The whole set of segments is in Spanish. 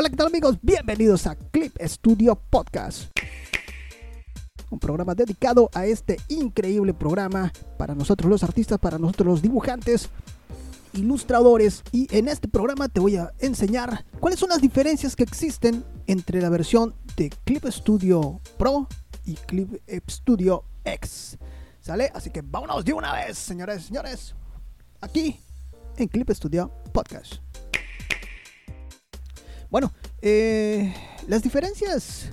Hola, ¿qué tal amigos? Bienvenidos a Clip Studio Podcast. Un programa dedicado a este increíble programa para nosotros los artistas, para nosotros los dibujantes, ilustradores. Y en este programa te voy a enseñar cuáles son las diferencias que existen entre la versión de Clip Studio Pro y Clip Studio X. ¿Sale? Así que vámonos de una vez, señores señores. Aquí en Clip Studio Podcast. Bueno, eh, las diferencias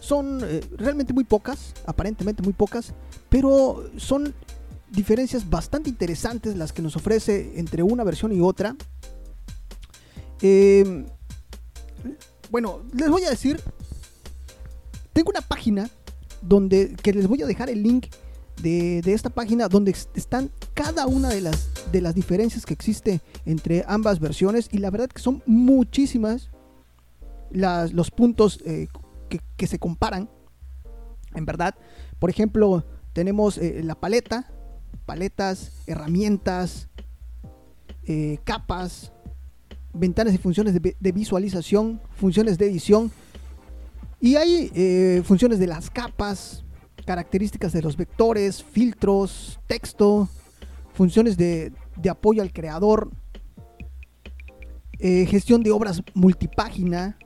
son eh, realmente muy pocas, aparentemente muy pocas, pero son diferencias bastante interesantes las que nos ofrece entre una versión y otra. Eh, bueno, les voy a decir, tengo una página donde que les voy a dejar el link de, esta página donde están cada una de las, de las diferencias que existe entre ambas versiones y la verdad que son muchísimas las, los puntos eh, que, se comparan. En verdad, por ejemplo, tenemos eh, la paleta, paletas, herramientas, eh, capas, ventanas y funciones de, de, visualización, funciones de edición. Y hay funciones de las capas, características de los vectores, filtros, texto, funciones de, de apoyo al creador, eh, gestión de obras multipágina,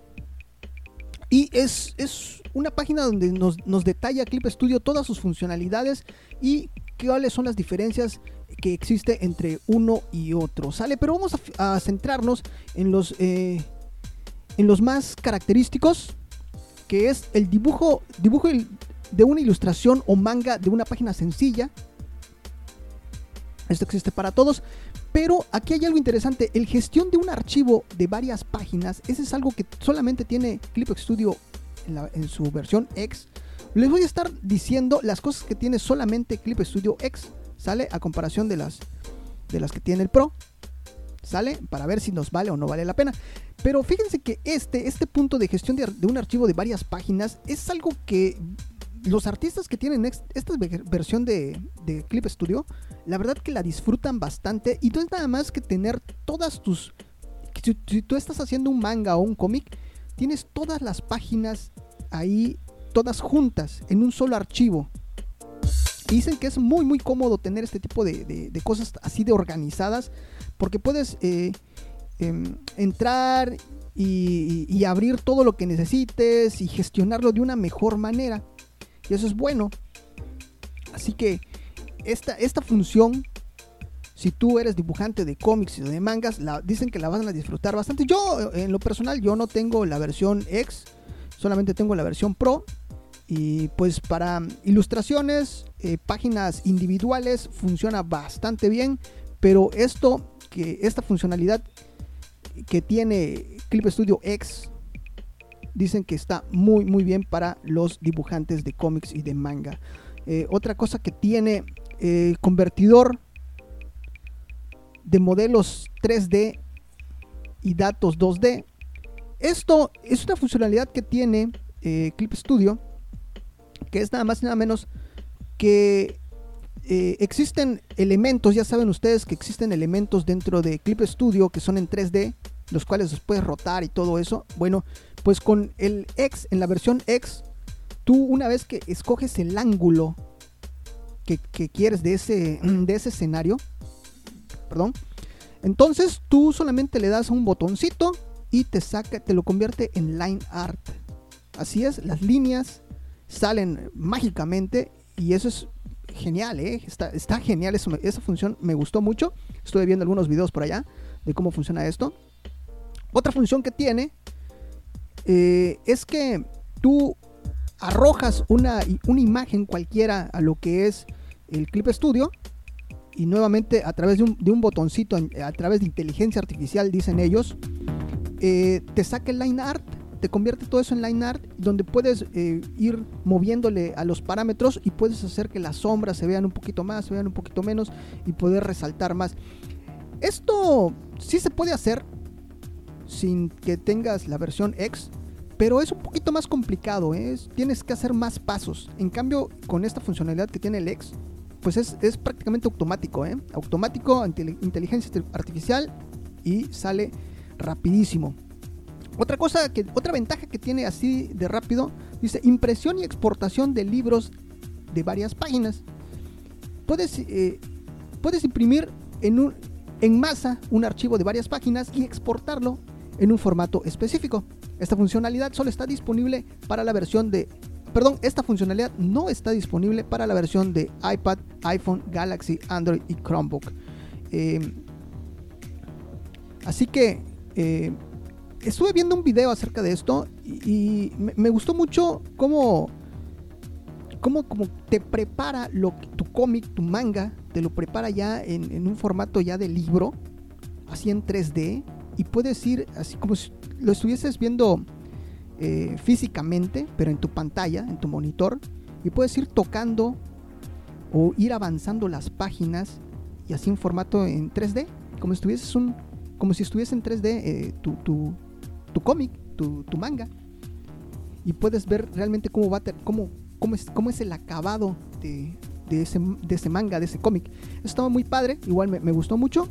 y es, es una página donde nos, nos, detalla Clip Studio todas sus funcionalidades y cuáles son las diferencias que existe entre uno y otro. ¿Sale? Pero vamos a, centrarnos en los, eh, en los más característicos, que es el dibujo, dibujo de una ilustración o manga de una página sencilla. Esto existe para todos. Pero aquí hay algo interesante, el gestión de un archivo de varias páginas, ese es algo que solamente tiene Clip Studio en, su versión X. Les voy a estar diciendo las cosas que tiene solamente Clip Studio X, ¿sale? A comparación de las, de las que tiene el Pro, ¿sale? Para ver si nos vale o no vale la pena. Pero fíjense que este, este punto de gestión de un archivo de varias páginas es algo que los artistas que tienen esta versión de, Clip Studio, la verdad que la disfrutan bastante y no es nada más que tener todas tus... Si, tú estás haciendo un manga o un cómic, tienes todas las páginas ahí, todas juntas, en un solo archivo. Dicen que es muy muy cómodo tener este tipo de, cosas así de organizadas, porque puedes eh, eh, entrar y, y abrir todo lo que necesites y gestionarlo de una mejor manera. Y eso es bueno. Así que esta, esta función, si tú eres dibujante de cómics y de mangas, dicen que la van a disfrutar bastante. Yo, en lo personal, yo no tengo la versión X, solamente tengo la versión Pro. Y pues para ilustraciones, eh, páginas individuales, funciona bastante bien. Pero esto, que esta funcionalidad que tiene Clip Studio X dicen que está muy muy bien para los dibujantes de cómics y de manga. Eh, otra cosa que tiene eh, convertidor de modelos 3D y datos 2D. Esto es una funcionalidad que tiene eh, Clip Studio, que es nada más y nada menos que eh, existen elementos, ya saben ustedes que existen elementos dentro de Clip Studio que son en 3D, los cuales los puedes rotar y todo eso. Bueno, pues con el X, en la versión X, tú una vez que escoges el ángulo que, quieres de ese, de ese escenario, perdón, entonces tú solamente le das un botoncito y te saca, te lo convierte en line art. Así es, las líneas salen mágicamente y eso es genial, ¿eh? está, está genial, eso, esa función me gustó mucho. Estuve viendo algunos videos por allá de cómo funciona esto. Otra función que tiene eh, es que tú arrojas una, una imagen cualquiera a lo que es el Clip Studio y nuevamente a través de un, de botoncito, a través de inteligencia artificial, dicen ellos, eh, te saca el line art, te convierte todo eso en line art, donde puedes eh, ir moviéndole a los parámetros y puedes hacer que las sombras se vean un poquito más, se vean un poquito menos y poder resaltar más. Esto sí se puede hacer, sin que tengas la versión X, pero es un poquito más complicado, ¿eh? tienes que hacer más pasos. En cambio, con esta funcionalidad que tiene el X, pues es, es prácticamente automático, ¿eh? automático, inteligencia artificial y sale rapidísimo. Otra cosa que, otra ventaja que tiene así de rápido, dice impresión y exportación de libros de varias páginas. Puedes, eh, puedes imprimir en, un, en masa un archivo de varias páginas y exportarlo en un formato específico. Esta funcionalidad solo está disponible para la versión de... Perdón, esta funcionalidad no está disponible para la versión de iPad, iPhone, Galaxy, Android y Chromebook. Eh, así que eh, estuve viendo un video acerca de esto y, me, gustó mucho cómo, cómo, te prepara lo, tu cómic, tu manga, te lo prepara ya en, un formato ya de libro, así en 3D, y puedes ir así como si lo estuvieses viendo eh, físicamente, pero en tu pantalla, en tu monitor, y puedes ir tocando o ir avanzando las páginas y así en formato en 3D, como si estuvieses un como si estuviese en 3D eh, tu, tu, tu cómic, tu, manga. Y puedes ver realmente cómo va cómo, cómo, es, cómo es el acabado de, ese, de ese manga, de ese cómic. Estaba muy padre, igual me, gustó mucho.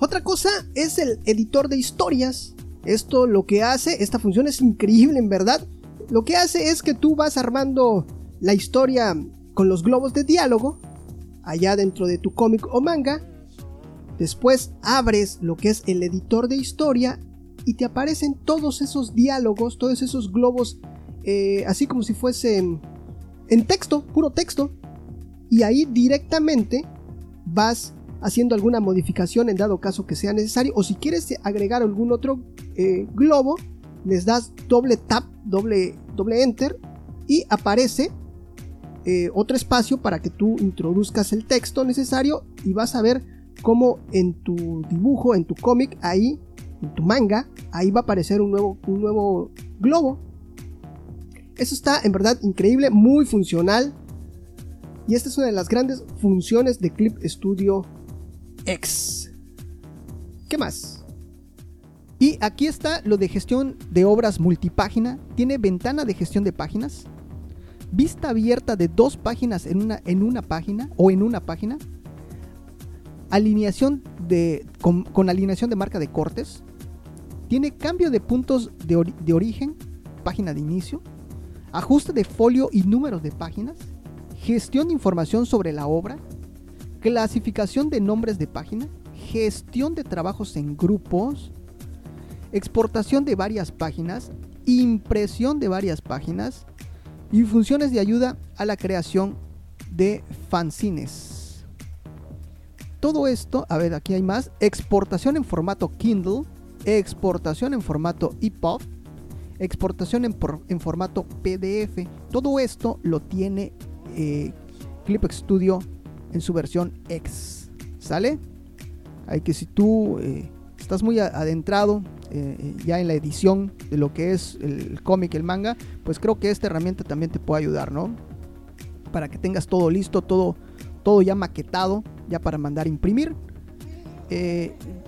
Otra cosa es el editor de historias. Esto lo que hace, esta función es increíble en verdad. Lo que hace es que tú vas armando la historia con los globos de diálogo allá dentro de tu cómic o manga. Después abres lo que es el editor de historia y te aparecen todos esos diálogos, todos esos globos, eh, así como si fuesen en texto, puro texto. Y ahí directamente vas haciendo alguna modificación en dado caso que sea necesario. O si quieres agregar algún otro eh, globo, les das doble tap, doble, doble enter y aparece eh, otro espacio para que tú introduzcas el texto necesario y vas a ver cómo en tu dibujo, en tu cómic, ahí tu manga, ahí va a aparecer un nuevo, un nuevo globo. Eso está en verdad increíble, muy funcional. Y esta es una de las grandes funciones de Clip Studio X. ¿Qué más? Y aquí está lo de gestión de obras multipágina. Tiene ventana de gestión de páginas. Vista abierta de dos páginas en una, en una página o en una página. Alineación de, con alineación de marca de cortes tiene cambio de puntos de, origen, página de inicio, ajuste de folio y números de páginas, gestión de información sobre la obra, clasificación de nombres de página, gestión de trabajos en grupos, exportación de varias páginas, impresión de varias páginas y funciones de ayuda a la creación de fanzines. Todo esto, a ver, aquí hay más, exportación en formato Kindle, exportación en formato EPUB, exportación en, formato PDF. Todo esto lo tiene eh, Clip Studio en su versión X. ¿Sale? Hay que si tú eh, estás muy adentrado eh, ya en la edición de lo que es el cómic, el manga, pues creo que esta herramienta también te puede ayudar, ¿no? Para que tengas todo listo, todo, todo ya maquetado, ya para mandar a imprimir.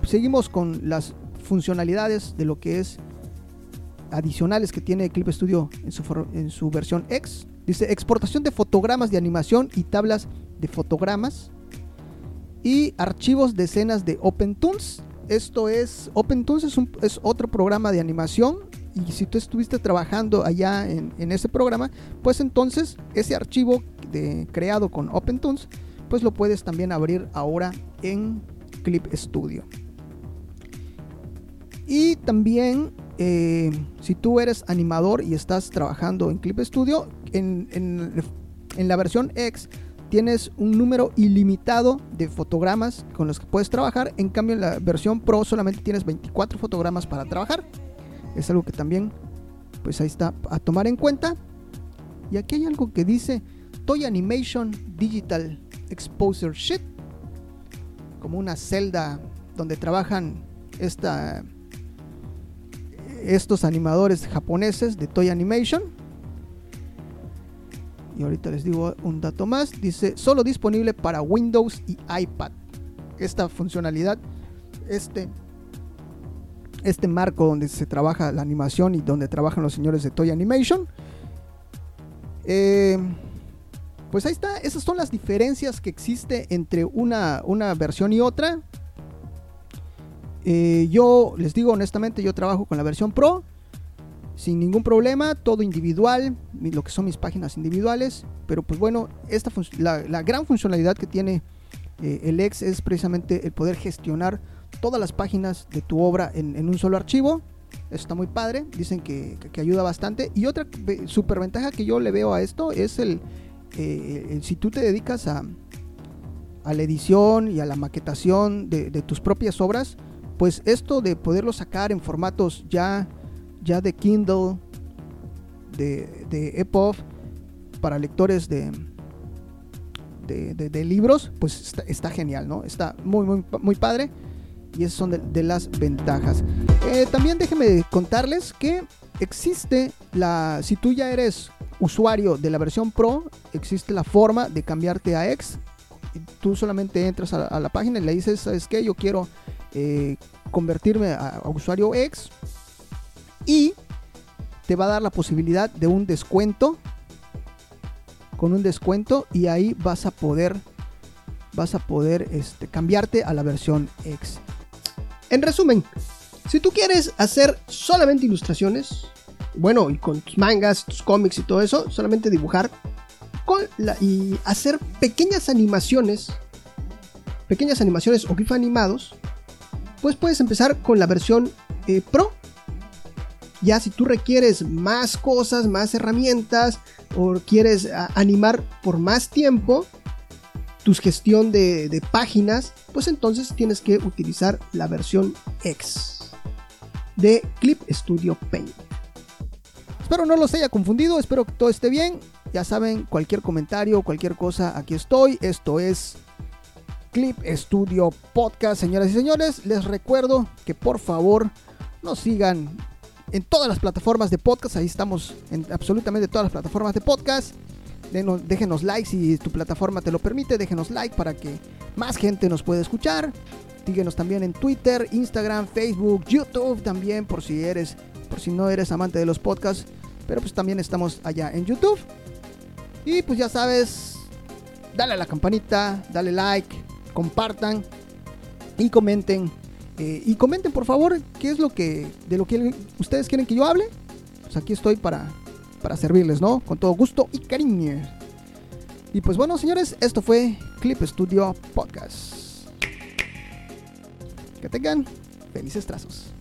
seguimos con las funcionalidades de lo que es adicionales que tiene Clip Studio en su, en su versión X. Dice exportación de fotogramas de animación y tablas de fotogramas. Y archivos de escenas de OpenToons. Esto es, OpenToons es, un, otro programa de animación. Y si tú estuviste trabajando allá en, en ese programa, pues entonces ese archivo de, creado con OpenToons, pues lo puedes también abrir ahora en Clip Studio. Y también, eh, si tú eres animador y estás trabajando en Clip Studio, en, la versión X tienes un número ilimitado de fotogramas con los que puedes trabajar. En cambio, en la versión Pro solamente tienes 24 fotogramas para trabajar. Es algo que también, pues ahí está a tomar en cuenta. Y aquí hay algo que dice Toy Animation Digital Exposure Sheet. Como una celda donde trabajan estos animadores japoneses de Toy Animation. Y ahorita les digo un dato más. Dice, solo disponible para Windows y iPad. Esta funcionalidad, este, este marco donde se trabaja la animación y donde trabajan los señores de Toy Animation. Eh, pues ahí está, esas son las diferencias que existe entre una, una versión y otra. Eh, yo les digo honestamente, yo trabajo con la versión Pro sin ningún problema, todo individual, lo que son mis páginas individuales. Pero pues bueno, esta la, la, gran funcionalidad que tiene eh, el X es precisamente el poder gestionar todas las páginas de tu obra en, un solo archivo. Eso está muy padre, dicen que, ayuda bastante. Y otra super ventaja que yo le veo a esto es el, eh, si tú te dedicas a, a, la edición y a la maquetación de, de tus propias obras, pues esto de poderlo sacar en formatos ya ya de Kindle, de, de EPUB, para lectores de, de, libros, pues está, genial, ¿no? Está muy, muy, muy padre. Y esas son de, las ventajas. Eh, también déjenme contarles que existe la. Si tú ya eres usuario de la versión Pro, existe la forma de cambiarte a X. Tú solamente entras a, la página y le dices, ¿sabes qué? Yo quiero eh, convertirme a, a usuario X y te va a dar la posibilidad de un descuento con un descuento y ahí vas a poder vas a poder este, cambiarte a la versión X. En resumen, si tú quieres hacer solamente ilustraciones, bueno, y con tus mangas, tus cómics y todo eso, solamente dibujar con la, y hacer pequeñas animaciones, pequeñas animaciones o GIF animados, pues puedes empezar con la versión eh, Pro ya si tú requieres más cosas, más herramientas o quieres animar por más tiempo tu gestión de, páginas, pues entonces tienes que utilizar la versión X de Clip Studio Paint. Espero no los haya confundido, espero que todo esté bien. Ya saben, cualquier comentario, cualquier cosa, aquí estoy. Esto es Clip Studio Podcast, señoras y señores. Les recuerdo que por favor nos sigan en todas las plataformas de podcast. Ahí estamos en absolutamente todas las plataformas de podcast. déjenos like si tu plataforma te lo permite. Déjenos like para que más gente nos pueda escuchar. Síguenos también en Twitter, Instagram, Facebook, YouTube también por si eres, por si no eres amante de los podcasts. Pero pues también estamos allá en YouTube. Y pues ya sabes, dale a la campanita, dale like, compartan y comenten eh, y comenten por favor qué es lo que de lo que ustedes quieren que yo hable. Pues aquí estoy para, para servirles, ¿no? Con todo gusto y cariño. Y pues bueno, señores, esto fue Clip Studio Podcast. Que tengan felices trazos.